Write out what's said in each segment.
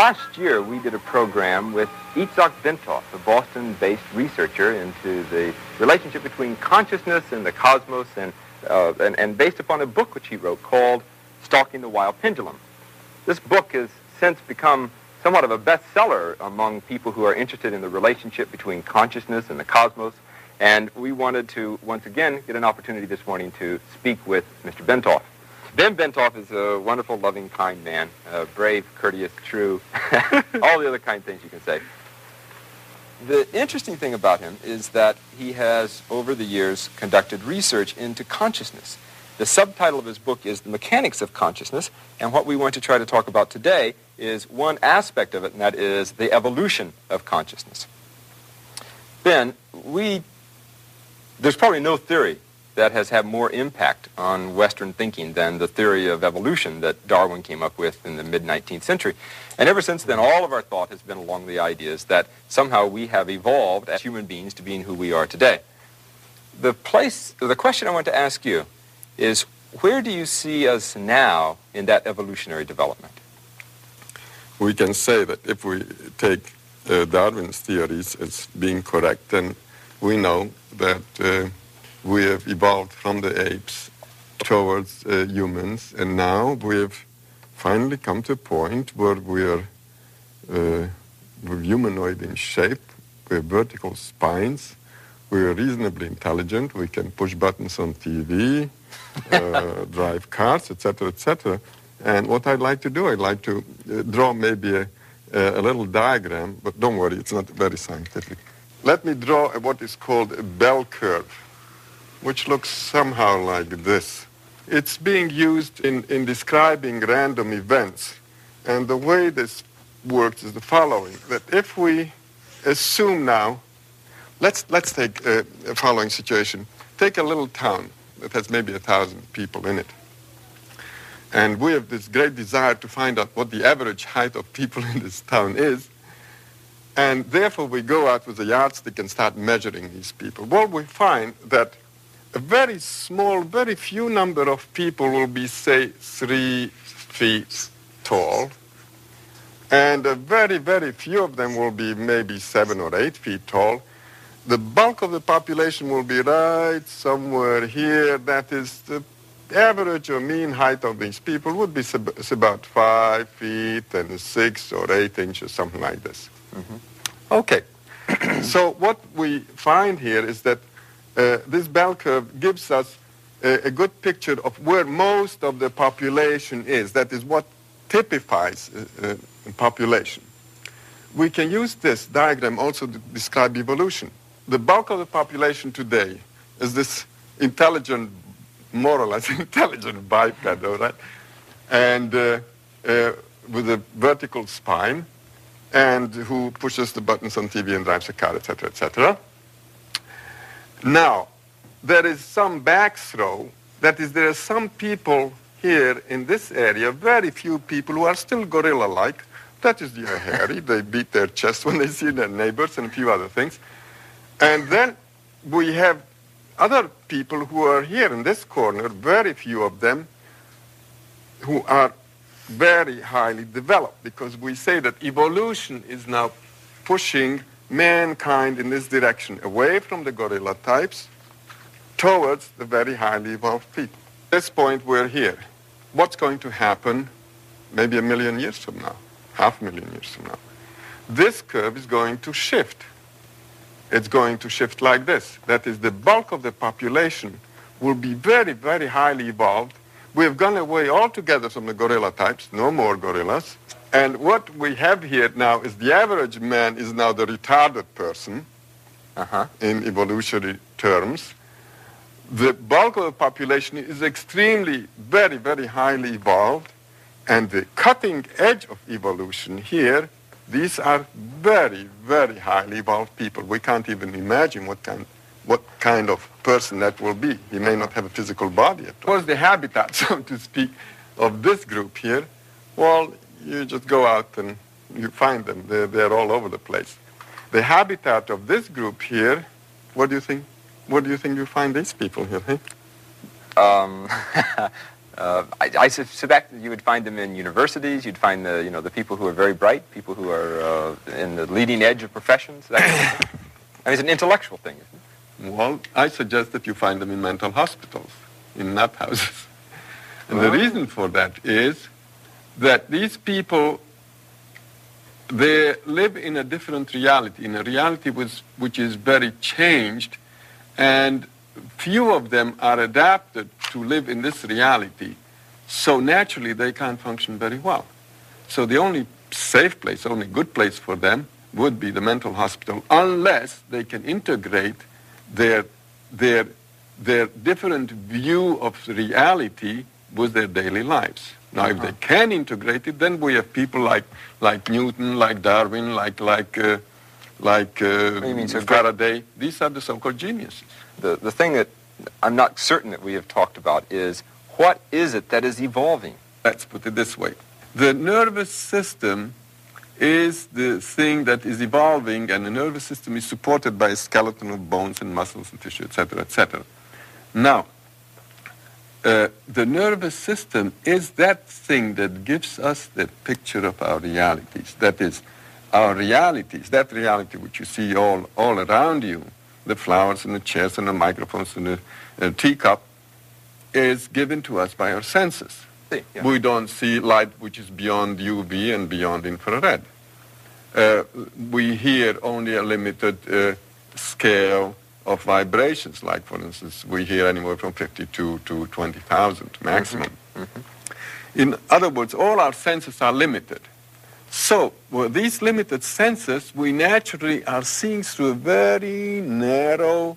Last year, we did a program with Itzhak Bentov, a Boston-based researcher into the relationship between consciousness and the cosmos, and, uh, and, and based upon a book which he wrote called Stalking the Wild Pendulum. This book has since become somewhat of a bestseller among people who are interested in the relationship between consciousness and the cosmos, and we wanted to, once again, get an opportunity this morning to speak with Mr. Bentov. Ben Bentov is a wonderful, loving, kind man, uh, brave, courteous, true, all the other kind things you can say. The interesting thing about him is that he has, over the years, conducted research into consciousness. The subtitle of his book is The Mechanics of Consciousness, and what we want to try to talk about today is one aspect of it, and that is the evolution of consciousness. Ben, we, there's probably no theory that has had more impact on Western thinking than the theory of evolution that Darwin came up with in the mid-19th century. And ever since then, all of our thought has been along the ideas that somehow we have evolved as human beings to being who we are today. The place, the question I want to ask you is, where do you see us now in that evolutionary development? We can say that if we take uh, Darwin's theories as being correct, then we know that uh, we have evolved from the apes towards uh, humans, and now we've finally come to a point where we're, uh, we're humanoid in shape, we have vertical spines, we're reasonably intelligent, we can push buttons on TV, uh, drive cars, etc., etc. And what I'd like to do, I'd like to uh, draw maybe a, a little diagram, but don't worry, it's not very scientific. Let me draw what is called a bell curve which looks somehow like this. It's being used in, in describing random events. And the way this works is the following, that if we assume now, let's, let's take uh, a, a following situation. Take a little town that has maybe a thousand people in it. And we have this great desire to find out what the average height of people in this town is. And therefore we go out with a yardstick and start measuring these people. Well, we find that a very small, very few number of people will be, say, three feet tall, and a very, very few of them will be maybe seven or eight feet tall. The bulk of the population will be right somewhere here. That is the average or mean height of these people would be about five feet and six or eight inches, something like this. Mm-hmm. Okay. so what we find here is that uh, this bell curve gives us a, a, good picture of where most of the population is. That is what typifies uh, uh, population. We can use this diagram also to describe evolution. The bulk of the population today is this intelligent, more or less intelligent biped, all right? And uh, uh, with a vertical spine, and who pushes the buttons on TV and drives a car, etc., etc. Now, there is some backthrow. That is, there are some people here in this area, very few people who are still gorilla-like. That is, they are hairy. they beat their chest when they see their neighbors and a few other things. And then we have other people who are here in this corner, very few of them, who are very highly developed because we say that evolution is now pushing mankind in this direction, away from the gorilla types towards the very highly evolved people. At this point, we're here. What's going to happen maybe a million years from now, half a million years from now? This curve is going to shift. It's going to shift like this. That is, the bulk of the population will be very, very highly evolved. We have gone away altogether from the gorilla types, no more gorillas. And what we have here now is the average man is now the retarded person uh-huh. in evolutionary terms. The bulk of the population is extremely, very, very highly evolved. And the cutting edge of evolution here, these are very, very highly evolved people. We can't even imagine what kind, what kind of person that will be. He may not have a physical body at all. What's the habitat, so to speak, of this group here? Well, you just go out and you find them. They're, they're all over the place. The habitat of this group here, what do you think? What do you think you find these people here? Hey? Um, Uh, I, I suspect that you would find them in universities. You'd find the, you know, the people who are very bright, people who are uh, in the leading edge of professions. That kind of. I mean, it's an intellectual thing, isn't it? Well, I suggest that you find them in mental hospitals, in nut houses. And the reason for that is that these people, they live in a different reality, in a reality which, which is very changed, and few of them are adapted to live in this reality. So naturally, they can't function very well. So the only safe place, only good place for them would be the mental hospital, unless they can integrate their, their, their different view of reality with their daily lives. Now, uh-huh. if they uh-huh. can integrate it, then we have people like, like Newton, like Darwin, like, like, uh, like uh, mean, so Faraday. These are the so-called geniuses. The, the thing that I'm not certain that we have talked about is what is it that is evolving? Let's put it this way. The nervous system is the thing that is evolving, and the nervous system is supported by a skeleton of bones and muscles and tissue, etc., etc. Now, uh, the nervous system is that thing that gives us the picture of our realities. That is, our realities, that reality which you see all, all around you, the flowers and the chairs and the microphones and the uh, teacup, is given to us by our senses. Yeah. We don't see light which is beyond UV and beyond infrared. Uh, we hear only a limited uh, scale of vibrations, like, for instance, we hear anywhere from 52 to 20,000 maximum. Mm-hmm. Mm-hmm. In other words, all our senses are limited. So, with these limited senses, we naturally are seeing through a very narrow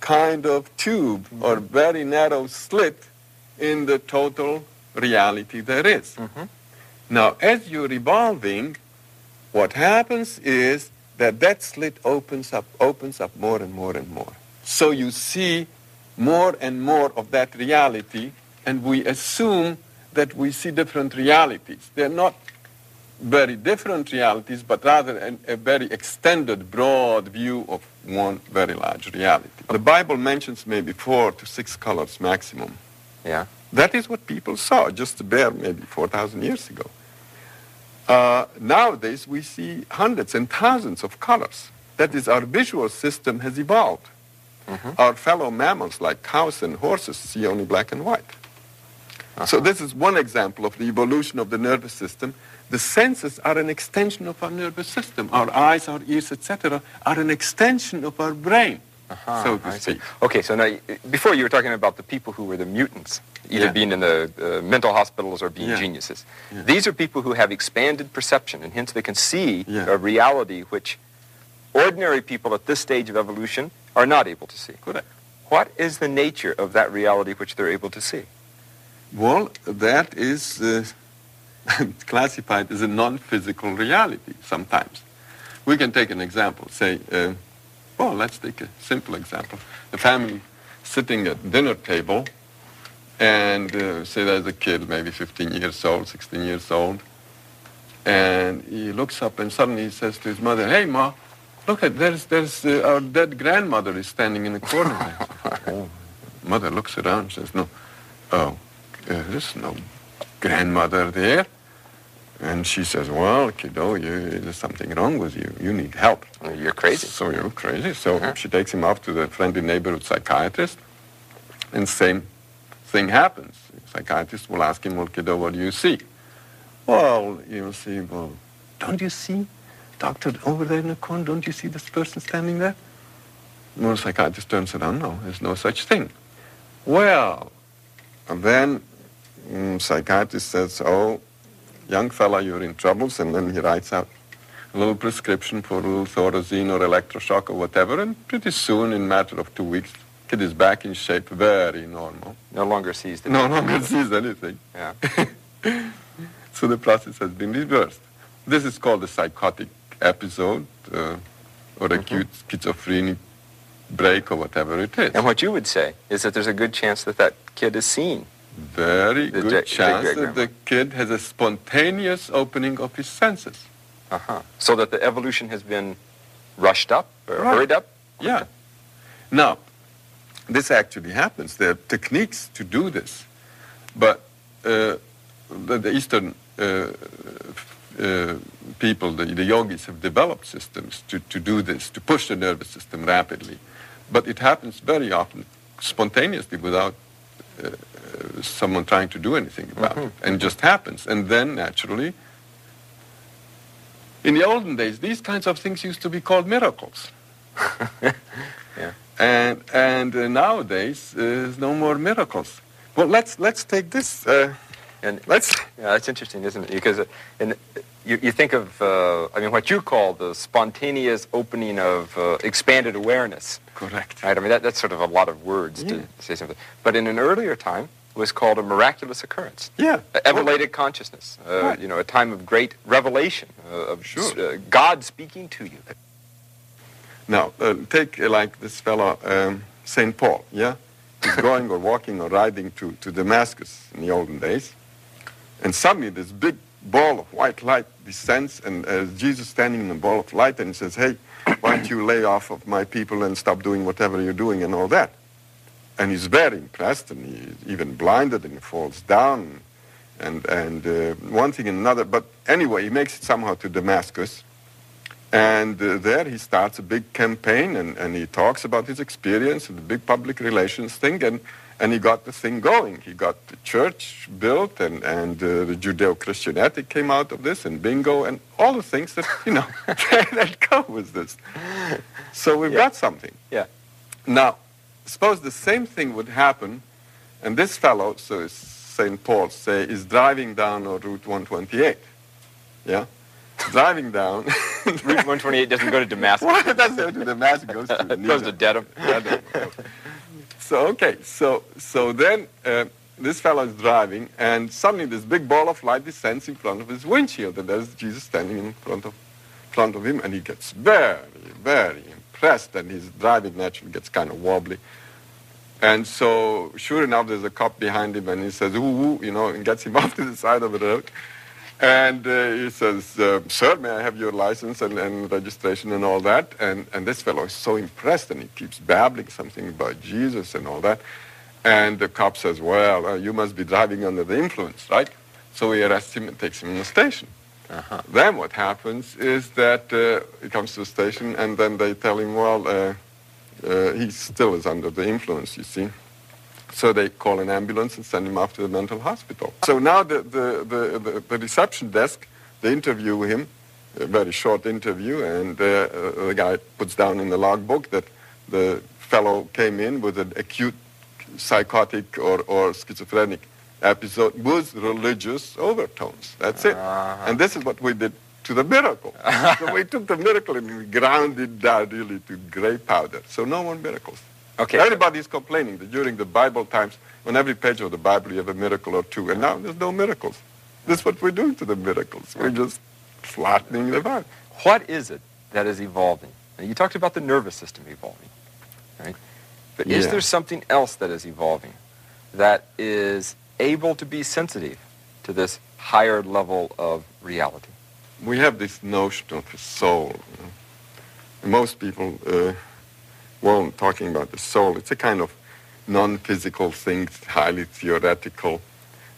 kind of tube mm-hmm. or very narrow slit in the total reality there is. Mm-hmm. Now, as you're evolving, what happens is that that slit opens up, opens up more and more and more. So you see more and more of that reality, and we assume that we see different realities. They're not very different realities, but rather an, a very extended, broad view of one very large reality. The Bible mentions maybe four to six colors maximum. Yeah. That is what people saw just bare maybe 4,000 years ago. Uh, nowadays, we see hundreds and thousands of colors. That is, our visual system has evolved. Mm-hmm. Our fellow mammals, like cows and horses, see only black and white. Uh-huh. So this is one example of the evolution of the nervous system. The senses are an extension of our nervous system. Our eyes, our ears, etc., are an extension of our brain. Uh-huh, so to speak. Okay, so now before you were talking about the people who were the mutants, either yeah. being in the uh, mental hospitals or being yeah. geniuses. Yeah. These are people who have expanded perception, and hence they can see a reality which ordinary people at this stage of evolution are not able to see. Correct. What is the nature of that reality which they're able to see? Well, that is uh, classified as a non-physical reality sometimes. We can take an example. Say, uh, well, let's take a simple example. A family sitting at dinner table, and uh, say there's a kid, maybe 15 years old, 16 years old, and he looks up and suddenly he says to his mother, "Hey, ma, look at there's there's uh, our dead grandmother is standing in the corner." oh. Mother looks around and says, "No, oh, uh, there's no grandmother there." And she says, well, kiddo, you, there's something wrong with you. You need help. You're crazy. So you're crazy. So Uh-huh. she takes him off to the friendly neighborhood psychiatrist, and same thing happens. The psychiatrist will ask him, well, kiddo, what do you see? Well, you'll see, well, don't you see, doctor, over there in the corner, don't you see this person standing there? Well, the psychiatrist turns around, no, there's no such thing. Well, and then mm, psychiatrist says, oh, young fella, you're in troubles, and then he writes out a little prescription for little thorazine or electroshock or whatever, and pretty soon, in a matter of two weeks, is back in shape, very normal. No longer sees the No longer sees anything. Yeah. So the process has been reversed. This is called a psychotic episode uh, or acute schizophrenic break or whatever it is. And what you would say is that there's a good chance that that kid is seen. Very The good great- chance that the kid has a spontaneous opening of his senses. Uh-huh. So that the evolution has been rushed up or Right. hurried up? Yeah. Now, this actually happens. There are techniques to do this. But uh, the, the Eastern uh, uh, people, the, the yogis, have developed systems to, to do this, to push the nervous system rapidly. But it happens very often spontaneously without uh, someone trying to do anything about it, and just happens. And then, naturally, in the olden days, these kinds of things used to be called miracles. Yeah. And and uh, nowadays, uh, there's no more miracles. Well, let's let's take this. Uh, And let's yeah, that's interesting, isn't it? Because uh, in, you, you think of, uh, I mean, what you call the spontaneous opening of uh, expanded awareness. correct. Right? I mean, that, that's sort of a lot of words Yeah. to say something. But in an earlier time, it was called a miraculous occurrence. Yeah. Evelated consciousness, uh, Right. you know, a time of great revelation, uh, of Sure. uh, God speaking to you. Now, uh, take uh, like this fellow, um, St. Paul, yeah? He's going or walking or riding to, to Damascus in the olden days. And suddenly this big ball of white light descends and uh, Jesus standing in the ball of light and he says, hey, why don't you lay off of my people and stop doing whatever you're doing and all that. And he's very impressed and he's even blinded and he falls down and, and uh, one thing and another. But anyway, he makes it somehow to Damascus. And uh, there he starts a big campaign and, and he talks about his experience and the big public relations thing and, and he got the thing going. He got the church built and, and uh, the Judeo-Christian ethic came out of this and bingo and all the things that, you know, that come with this. So we've Yeah. got something. Yeah. Now, suppose the same thing would happen and this fellow, so it's St. Paul, say, is driving down on Route 128. Yeah? Driving down. Route 128 doesn't go to Damascus. Well, it doesn't go to Damascus. It goes to It goes to Needham. Dedham. So okay, so so then uh, this fellow is driving, and suddenly this big ball of light descends in front of his windshield, and there's Jesus standing in front of front of him, and he gets very very impressed, and his driving naturally gets kind of wobbly. And so, sure enough, there's a cop behind him, and he says, ooh, ooh, you know, and gets him off to the side of the road. And uh, he says, uh, sir, may I have your license and, and registration and all that? And, and this fellow is so impressed, and he keeps babbling something about Jesus and all that. And the cop says, well, uh, you must be driving under the influence, right? So he arrests him and takes him to the station. Uh-huh. Then what happens is that uh, he comes to the station, and then they tell him, well, uh, uh, he still is under the influence, you see. So they call an ambulance and send him off to the mental hospital. So now the, the, the, the, the reception desk, they interview him, a very short interview, and uh, the guy puts down in the logbook that the fellow came in with an acute psychotic or, or schizophrenic episode with religious overtones. That's it. Uh-huh. And this is what we did to the miracle. so we took the miracle and we ground it down really to gray powder. So no more miracles. Okay. Everybody is complaining that during the Bible times, on every page of the Bible you have a miracle or two, and now there's no miracles. This is what we're doing to the miracles. We're just flattening them out. What is it that is evolving? Now, you talked about the nervous system evolving, right? But is there something else that is evolving that is able to be sensitive to this higher level of reality? We have this notion of a soul. Most people uh, won't talking about the soul. It's a kind of non-physical thing, highly theoretical.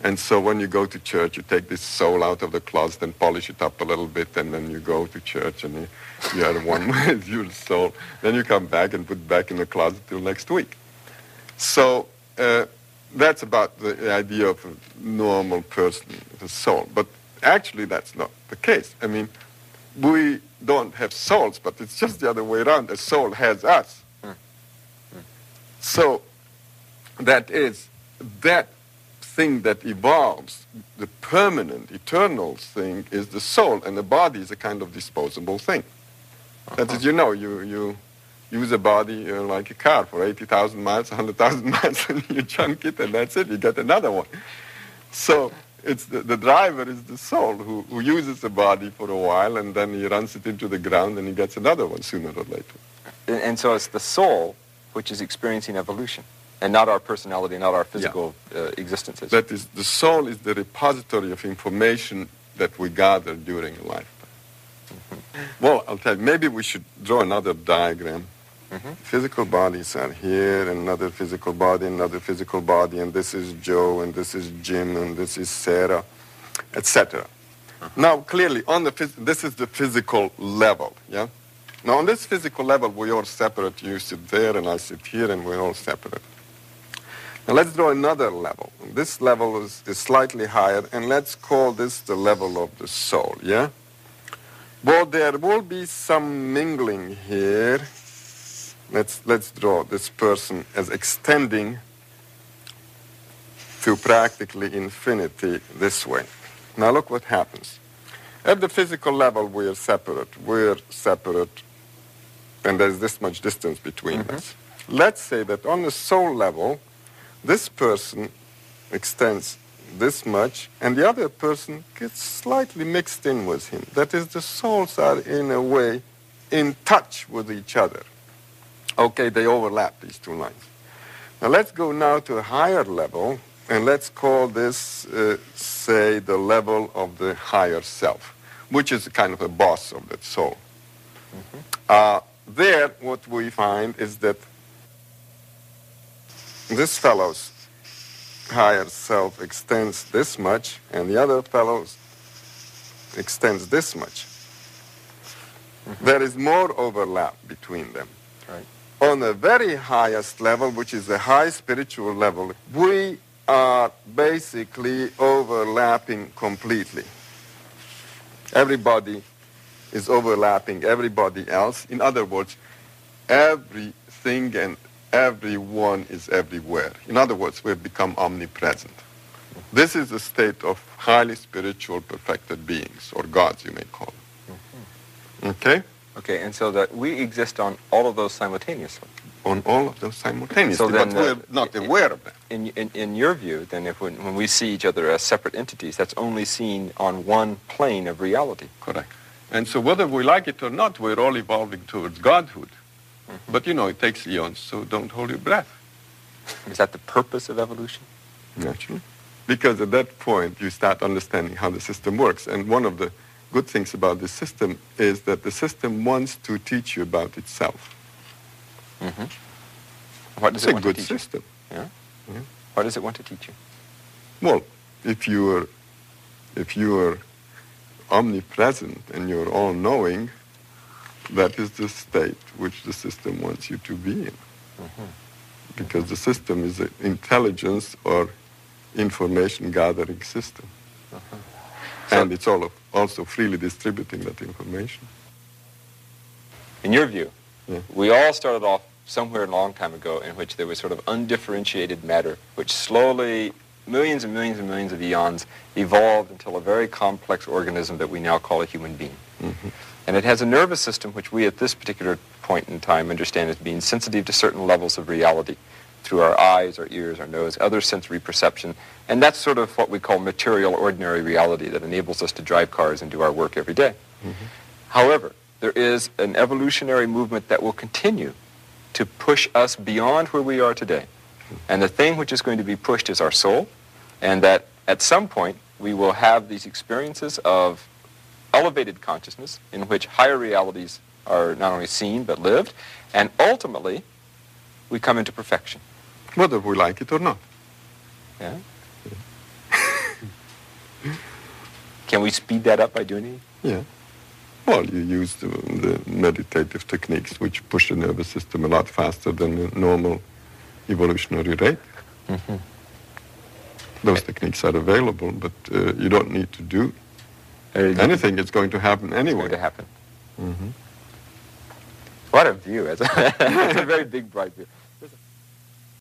And so when you go to church, you take this soul out of the closet and polish it up a little bit, and then you go to church and you, you are one with your soul. Then you come back and put back in the closet till next week. So uh, that's about the idea of a normal person, the soul. But actually, that's not the case. I mean, we don't have souls, but it's just the other way around. The soul has us. So that is that thing that evolves, the permanent, eternal thing is the soul, and the body is a kind of disposable thing. That is, you know, you, you use a body uh, like a car for 80,000 miles, 100,000 miles, and you junk it, and that's it, you get another one. So it's the, the driver is the soul who, who uses the body for a while, and then he runs it into the ground, and he gets another one sooner or later. And, and so it's the soul which is experiencing evolution, and not our personality, not our physical uh, existences. That is, the soul is the repository of information that we gather during a lifetime. Well, I'll tell you, maybe we should draw another diagram. Mm-hmm. Physical bodies are here, another physical body, another physical body, and this is Joe, and this is Jim, and this is Sarah, etc. Uh-huh. Now, clearly, on the this is the physical level, yeah? Now, on this physical level, we are separate. You sit there, and I sit here, and we're all separate. Now, let's draw another level. This level is, is slightly higher, and let's call this the level of the soul, yeah? Well, there will be some mingling here let's, let's draw this person as extending to practically infinity this way. Now look what happens. At the physical level, we are separate. We're separate, and there's this much distance between mm-hmm. us. Let's say that on the soul level, this person extends this much, and the other person gets slightly mixed in with him. That is, the souls are in a way in touch with each other. Okay, they overlap, these two lines. Now let's go now to a higher level, and let's call this, uh, say, the level of the higher self, which is kind of a boss of that soul. Mm-hmm. Uh, there, what we find is that this fellow's higher self extends this much, and the other fellow's extends this much. Mm-hmm. There is more overlap between them. Right on the very highest level, which is the high spiritual level, we are basically overlapping completely. Everybody is overlapping everybody else. In other words, everything and everyone is everywhere. In other words, we've become omnipresent. This is a state of highly spiritual perfected beings, or gods, you may call them. Mm-hmm. Okay? Okay, and so that we exist on all of those simultaneously. On all of those simultaneously, so then, but we're not aware of that. In, in, in your view, then, if when, when we see each other as separate entities, that's only seen on one plane of reality. Correct. And so whether we like it or not, we're all evolving towards godhood. Mm-hmm. But, you know, it takes eons, so don't hold your breath. Is that the purpose of evolution? Naturally. Because at that point, you start understanding how the system works. And one of the good things about the system is that the system wants to teach you about itself. Mm-hmm. What does it's it want a good to teach system. You? Yeah? yeah. What does it want to teach you? Well, if you are, if you are omnipresent and you're all-knowing, that is the state which the system wants you to be in. Mm-hmm. Because the system is an intelligence or information gathering system. Uh-huh. And it's all of, also freely distributing that information. In your view, yeah. we all started off somewhere a long time ago in which there was sort of undifferentiated matter, which slowly, millions and millions and millions of eons, evolved until a very complex organism that we now call a human being. Mm-hmm. And it has a nervous system which we at this particular point in time understand as being sensitive to certain levels of reality through our eyes, our ears, our nose, other sensory perception. And that's sort of what we call material ordinary reality that enables us to drive cars and do our work every day. Mm-hmm. However, there is an evolutionary movement that will continue to push us beyond where we are today. And the thing which is going to be pushed is our soul, and that at some point we will have these experiences of elevated consciousness in which higher realities are not only seen but lived, and ultimately we come into perfection whether we like it or not. Yeah? Can we speed that up by doing it? Yeah. Well, you use the, the, meditative techniques which push the nervous system a lot faster than the normal evolutionary rate. Mm-hmm. Those techniques are available, but uh, you don't need to do anything. It's going to happen anyway. It's going to happen. Mm-hmm. What a view. It's a very big, bright view.